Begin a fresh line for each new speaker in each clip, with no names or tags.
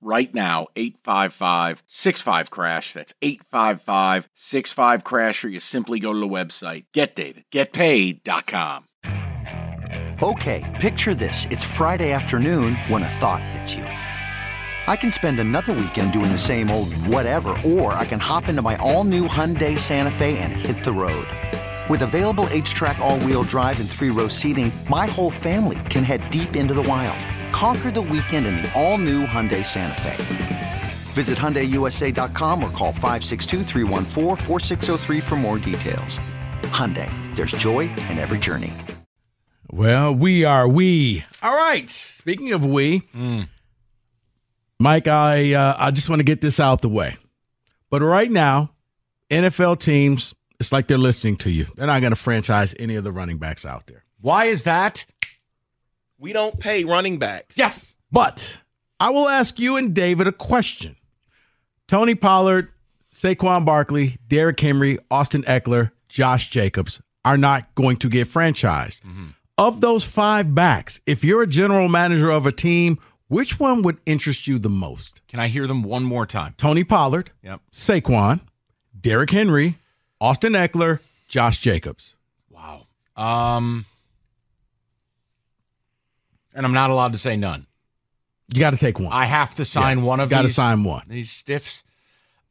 right now 855 65 crash that's 855 65 crash or you simply go to the website getdavidgetpaid.com
Okay, picture this. It's Friday afternoon when a thought hits you. I can spend another weekend doing the same old whatever, or I can hop into my all new Hyundai Santa Fe and hit the road. With available HTRAC, all wheel drive, and three row seating, my whole family can head deep into the wild. Conquer the weekend in the all new Hyundai Santa Fe. Visit HyundaiUSA.com or call 562 for more details. Hyundai, there's joy in every journey.
Well, we are we. All right. Speaking of we, Mike, I uh, I just want to get this out the way. But right now, NFL teams, it's like they're listening to you. They're not going to franchise any of the running backs out there.
why is that
We don't pay running backs.
yes
But I will ask you and David a question. Tony Pollard, Saquon Barkley, Derrick Henry, Austin Ekeler, Josh Jacobs are not going to get franchised. Of those five backs, if you're a general manager of a team, which one would interest you the most?
can i hear them one more time
Tony Pollard,
yep
Saquon, Derrick Henry, Austin Ekeler, Josh Jacobs.
wow um and i'm not allowed to say none
You got to take one.
i have to sign
Yeah,
one of
you gotta
these
sign one.
these stiffs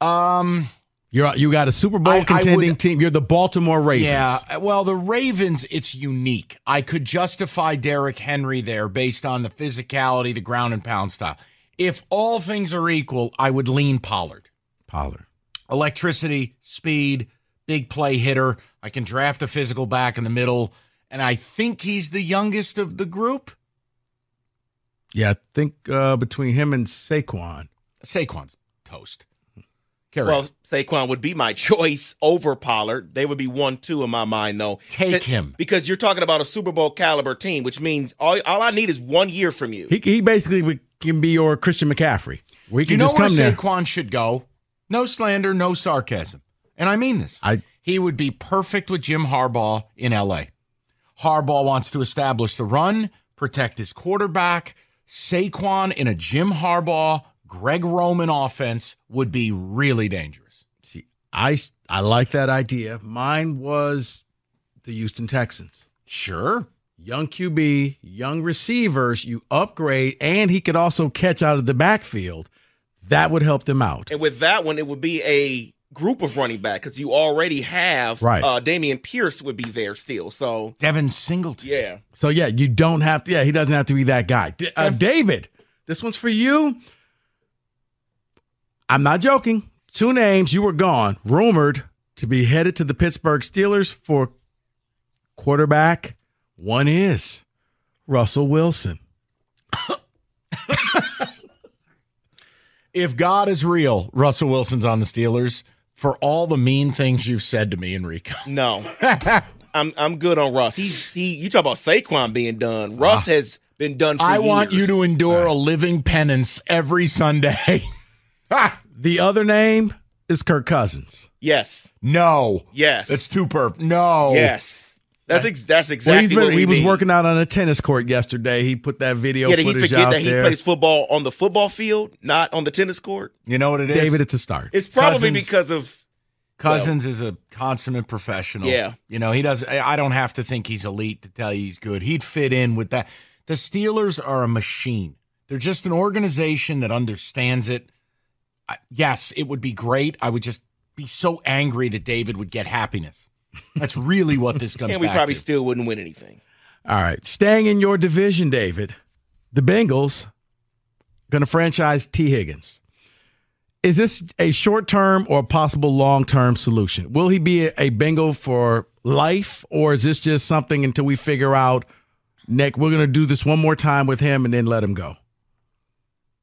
um
You're you got a Super Bowl
I- I
contending
would-
team. You're the Baltimore Ravens.
Yeah, well, the Ravens, it's unique. I could justify Derrick Henry there based on the physicality, the ground and pound style. If all things are equal, I would lean Pollard.
Pollard.
Electricity, speed, big play hitter. I can draft a physical back in the middle, and I think he's the youngest of the group.
Yeah, I think uh, between him and Saquon.
Saquon's toast. Carry
Well,
on.
Saquon would be my choice over Pollard. They would be one, two in my mind, though.
Take
It-
him.
because you're talking about a Super Bowl caliber team, which means all, all I need is one year from you.
He, he basically can be your Christian McCaffrey. We
Do you
can
know
just
where
come there.
Saquon should go? No slander, no sarcasm. And I mean this.
I
He would be perfect with Jim Harbaugh in LA. Harbaugh wants to establish the run, protect his quarterback. Saquon in a Jim Harbaugh, Greg Roman offense would be really dangerous.
see. I, I like that idea. Mine was the Houston Texans.
Sure.
Young QB, young receivers. You upgrade, and he could also catch out of the backfield. That would help them out.
And with that one, it would be a group of running back because you already have
Right.
uh, Dameon Pierce would be there still. So
Devin Singletary.
yeah,
So yeah, you don't have to. Yeah, he doesn't have to be that guy. D- uh, David, this one's for you. I'm not joking. Two names you were gone, rumored to be headed to the Pittsburgh Steelers for quarterback. One is Russell Wilson.
If God is real, Russell Wilson's on the Steelers for all the mean things you've said to me, Enrico.
no, I'm I'm good on Russ. He's he. You talk about Saquon being done. Russ ah. has been done. for
I want you to endure a living penance every Sunday. Ah.
The other name is Kirk Cousins.
Yes,
no.
yes,
It's too perfect. No.
yes. That's ex- that's
Well,
exactly
he's been,
what we
he was
need.
working out on a tennis court yesterday. He put that video
Yeah, did he forget
out
that he
there.
plays football on the football field, not on the tennis court?
You know what it is?
David, it's a start.
It's probably
Cousins-
because of
Cousins is a consummate professional.
Yeah.
You know, he does I I don't have to think he's elite to tell you he's good. He'd fit in with that. The Steelers are a machine. They're just an organization that understands it. I, yes, it would be great. I would just be so angry that David would get happiness. That's really what this comes
and we probably
to.
still wouldn't win anything.
All right. Staying in your division, David, the Bengals going to franchise Tee Higgins. Is this a short term or a possible long term solution? Will he be a, Bengal for life, or is this just something until we figure out, Nick, we're going to do this one more time with him and then let him go?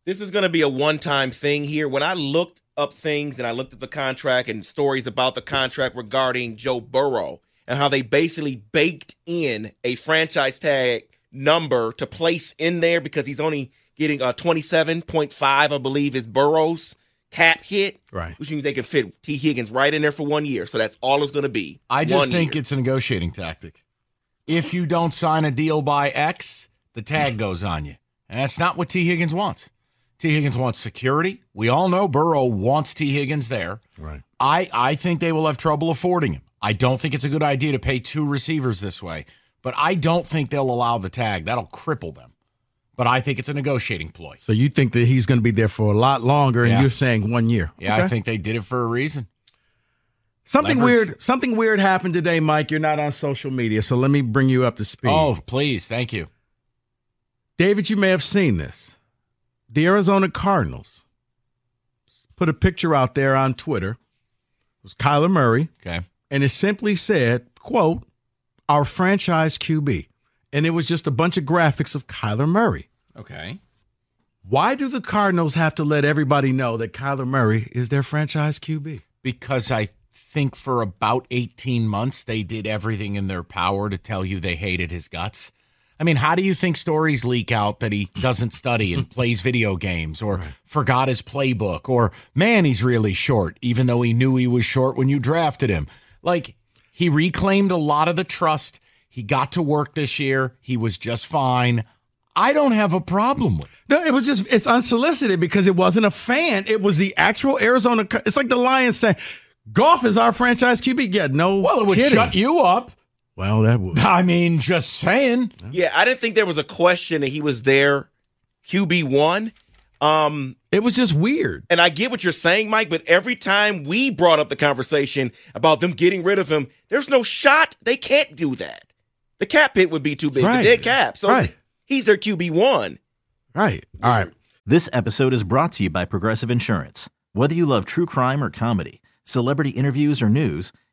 This is going to be a one-time thing here. When I looked up things and I looked at the contract and stories about the contract regarding Joe Burrow, and how they basically baked in a franchise tag number to place in there because he's only getting uh, a 27.5, I believe, is Burrow's cap hit.
Right.
Which means they can fit Tee Higgins right in there for one year. So that's all it's going to be.
I just think
year.
it's a negotiating tactic. If you don't sign a deal by X, the tag goes on you. And that's not what Tee Higgins wants. Tee Higgins wants security. We all know Burrow wants Tee Higgins there.
Right.
I, I think they will have trouble affording him. I don't think it's a good idea to pay two receivers this way, but I don't think they'll allow the tag. That'll cripple them. But I think it's a negotiating ploy.
So you think that he's going to be there for a lot longer, and
Yeah.
you're saying one year?
Yeah,
Okay.
I think they did it for a reason.
something
leverage.
weird. Something weird happened today, Mike. You're not on social media, so let me bring you up to speed.
Oh, please. Thank you.
David, you may have seen this. The Arizona Cardinals put a picture out there on Twitter. It was Kyler Murray,
Okay.
and it simply said, quote, our franchise QB. And it was just a bunch of graphics of Kyler Murray.
Okay.
Why do the Cardinals have to let everybody know that Kyler Murray is their franchise QB?
because I think for about 18 months they did everything in their power to tell you they hated his guts. I mean, how do you think stories leak out that he doesn't study and plays video games or forgot his playbook or man, he's really short, even though he knew he was short when you drafted him? Like, he reclaimed a lot of the trust. He got to work this year. He was just fine. I don't have a problem with it.
No, it was just it's unsolicited because it wasn't a fan. It was the actual Arizona. It's like the Lions saying, "Goff is our franchise QB." Yeah, no.
Well, it would
kidding.
shut you up.
Well, that would.
I mean, just saying.
Yeah, I didn't think their was a question that he was there QB1. Um,
It was just weird.
and I get what you're saying, Mike, but every time we brought up the conversation about them getting rid of him, there's no shot they can't do that. The cap hit would be too big,
Right.
the dead cap. So
Right.
he's their QB1.
Right. All right.
This episode is brought to you by Progressive Insurance. Whether you love true crime or comedy, celebrity interviews or news,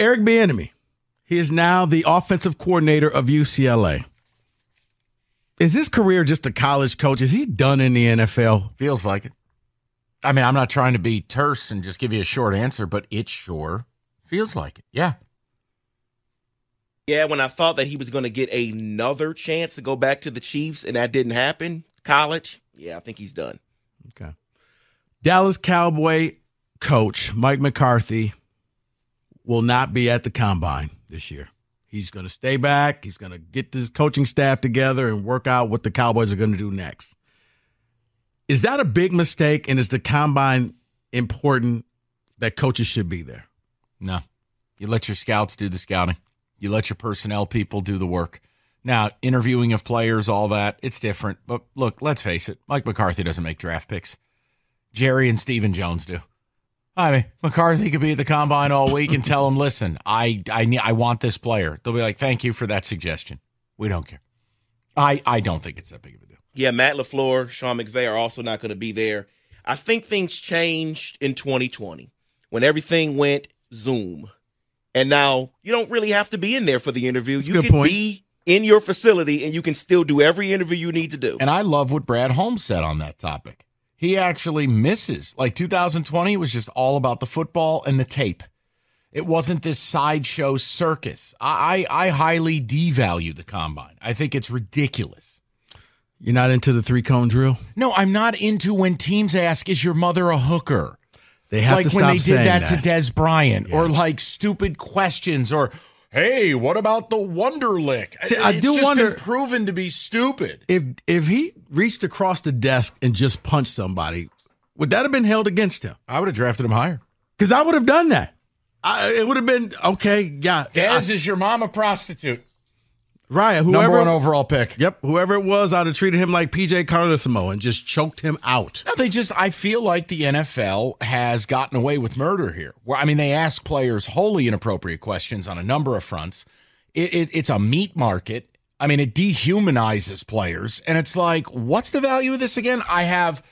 Eric Bieniemy. He is now the offensive coordinator of UCLA. Is his career just a college coach? Is he done in the NFL?
Feels like it. I mean, I'm not trying to be terse and just give you a short answer, but it sure feels like it. Yeah.
Yeah, when I thought that he was going to get another chance to go back to the Chiefs and that didn't happen, college, yeah, I think he's done.
Okay. Dallas Cowboy coach Mike McCarthy will not be at the combine this year. He's going to stay back. He's going to get his coaching staff together and work out what the Cowboys are going to do next. Is that a big mistake? And is the combine important that coaches should be there?
No. You let your scouts do the scouting. You let your personnel people do the work. Now, interviewing of players, all that, it's different. But look, let's face it, Mike McCarthy doesn't make draft picks. Jerry and Stephen Jones do. I mean, McCarthy could be at the combine all week and tell him, "Listen, I I need, I want this player." They'll be like, "Thank you for that suggestion. We don't care." I I don't think it's that big of a deal.
Yeah, Matt LaFleur, Sean McVay are also not going to be there. I think things changed in 2020 when everything went Zoom. And now you don't really have to be in there for the interview.
That's
you can
point.
be in your facility and you can still do every interview you need to do.
And I love what Brad Holmes said on that topic. He actually misses. Like 2020 was just all about the football and the tape. It wasn't this sideshow circus. I, I, I highly devalue the combine. I think it's ridiculous.
You're not into the three cone drill?
No, I'm not into when teams ask, "Is your mother a hooker?"
They have
like
to
when they did that,
that.
to Dez Bryant, or like stupid questions, or "Hey, what about the Wonderlic?"
See, I
It's
do
just
wonder-
been proven to be stupid.
if if he reached across the desk and just punched somebody, would that have been held against him?
I would have drafted him higher.
Because I would have done that. I, it would have been okay. Yeah,
Dez
I-
is your mom a prostitute?
Right. Whoever,
Number one overall pick.
Yep, whoever it was, I'd have treated him like PJ Carlesimo and just choked him out.
No, they just. I feel like the NFL has gotten away with murder here. Where I mean, they ask players wholly inappropriate questions on a number of fronts. It, it, it's a meat market. I mean, it dehumanizes players, and it's like, what's the value of this again? I have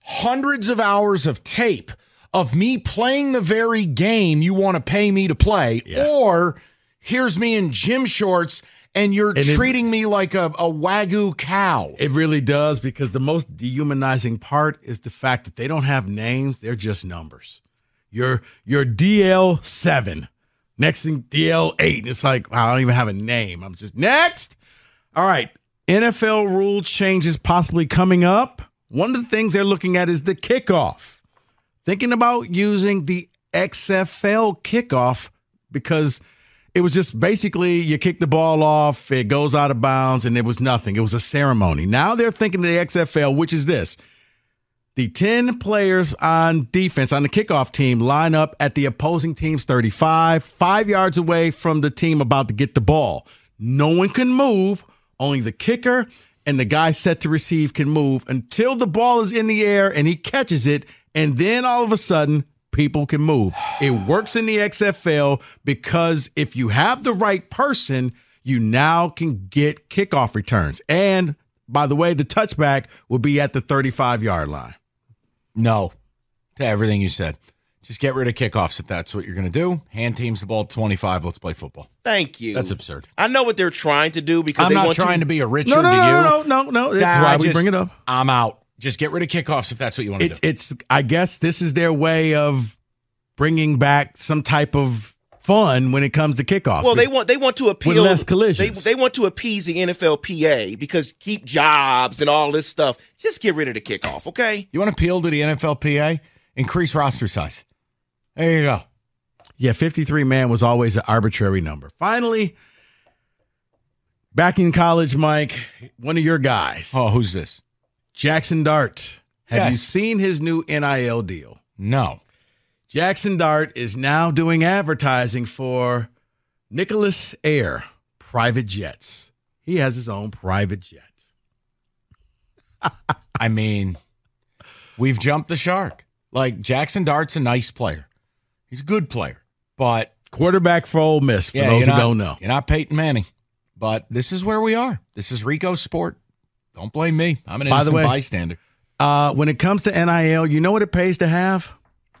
hundreds of hours of tape of me playing the very game you want to pay me to play, or here's me in gym shorts. And you're
And it-
treating me like a, a wagyu cow.
It really does because the most dehumanizing part is the fact that they don't have names; they're just numbers. You're you're DL seven, next thing DL eight. And it's like wow, I don't even have a name. I'm just next. All right, NFL rule changes possibly coming up. One of the things they're looking at is the kickoff. Thinking about using the XFL kickoff because it was just basically you kick the ball off, it goes out of bounds, and it was nothing. It was a ceremony. Now they're thinking of the XFL, which is this. The 10 players on defense on the kickoff team line up at the opposing team's 35, five yards away from the team about to get the ball. No one can move. Only the kicker and the guy set to receive can move until the ball is in the air and he catches it. And then all of a sudden, people can move. It works in the XFL because if you have the right person, you now can get kickoff returns. And by the way, the touchback will be at the 35 yard line.
No to everything you said. Just get rid of kickoffs if that's what you're going to do. Hand teams the ball 25. Let's play football.
Thank you.
That's absurd.
I know what they're trying to do because
I'm
they
not
want
trying to,
to
be a Richard
No, no,
to
no,
you.
no, no, no, no. That's
Nah,
why
I
we
just-
bring it up.
I'm out. Just get rid of kickoffs if that's what you want to
It's,
do.
it's. I guess this is their way of bringing back some type of fun when it comes to kickoffs.
Well, they want they want to appeal
less collisions.
They, they want to appease the NFLPA because keep jobs and all this stuff. Just get rid of the kickoff, okay?
you want to appeal to the NFLPA? Increase roster size. There you go.
Yeah, 53 man was always an arbitrary number. Finally, back in college, Mike, one of your guys,
Oh, who's this?
Jackson Dart. Have you seen his new NIL deal?
No.
Jackson Dart is now doing advertising for Nicholas Air private jets. He has his own private jet.
I mean, we've jumped the shark. Like Jackson Dart's a nice player. He's a good player, but
Quarterback for Ole Miss, for
yeah,
those who
not-
don't know.
you're not Peyton Manning. But this is where we are. This is Rico's sport. Don't blame me. I'm an
By the
innocent
way-
bystander.
Uh, when it comes to NIL, you know what it pays to have?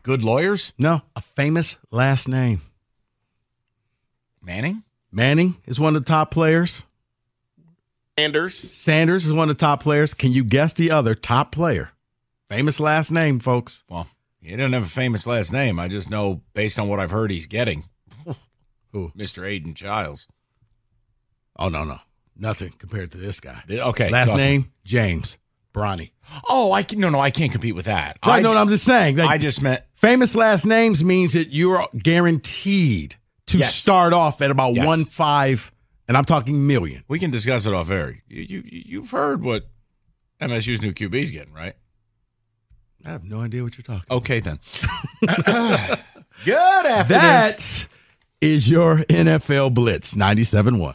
Good lawyers,
No, a famous last name.
Manning.
Manning is one of the top players.
Sanders.
Sanders is one of the top players. Can you guess the other top player? Famous last name, folks.
Well, he doesn't have a famous last name. I just know based on what I've heard he's getting.
Who?
Mr. Aidan Chiles.
Oh no, no, nothing compared to this guy.
Okay.
Last
talk-
name James Bronny.
Oh, I can, no, no, I can't compete with that.
Right,
I,
know what I'm just saying. like,
I just meant
famous last names means that you're guaranteed to
Yes.
start off at about
Yes.
one five, and I'm talking million.
we can discuss it off air. You, you, you've heard what MSU's new QB's getting, right?
I have no idea what you're talking.
Okay, then. Good afternoon.
That is your NFL Blitz 97.1.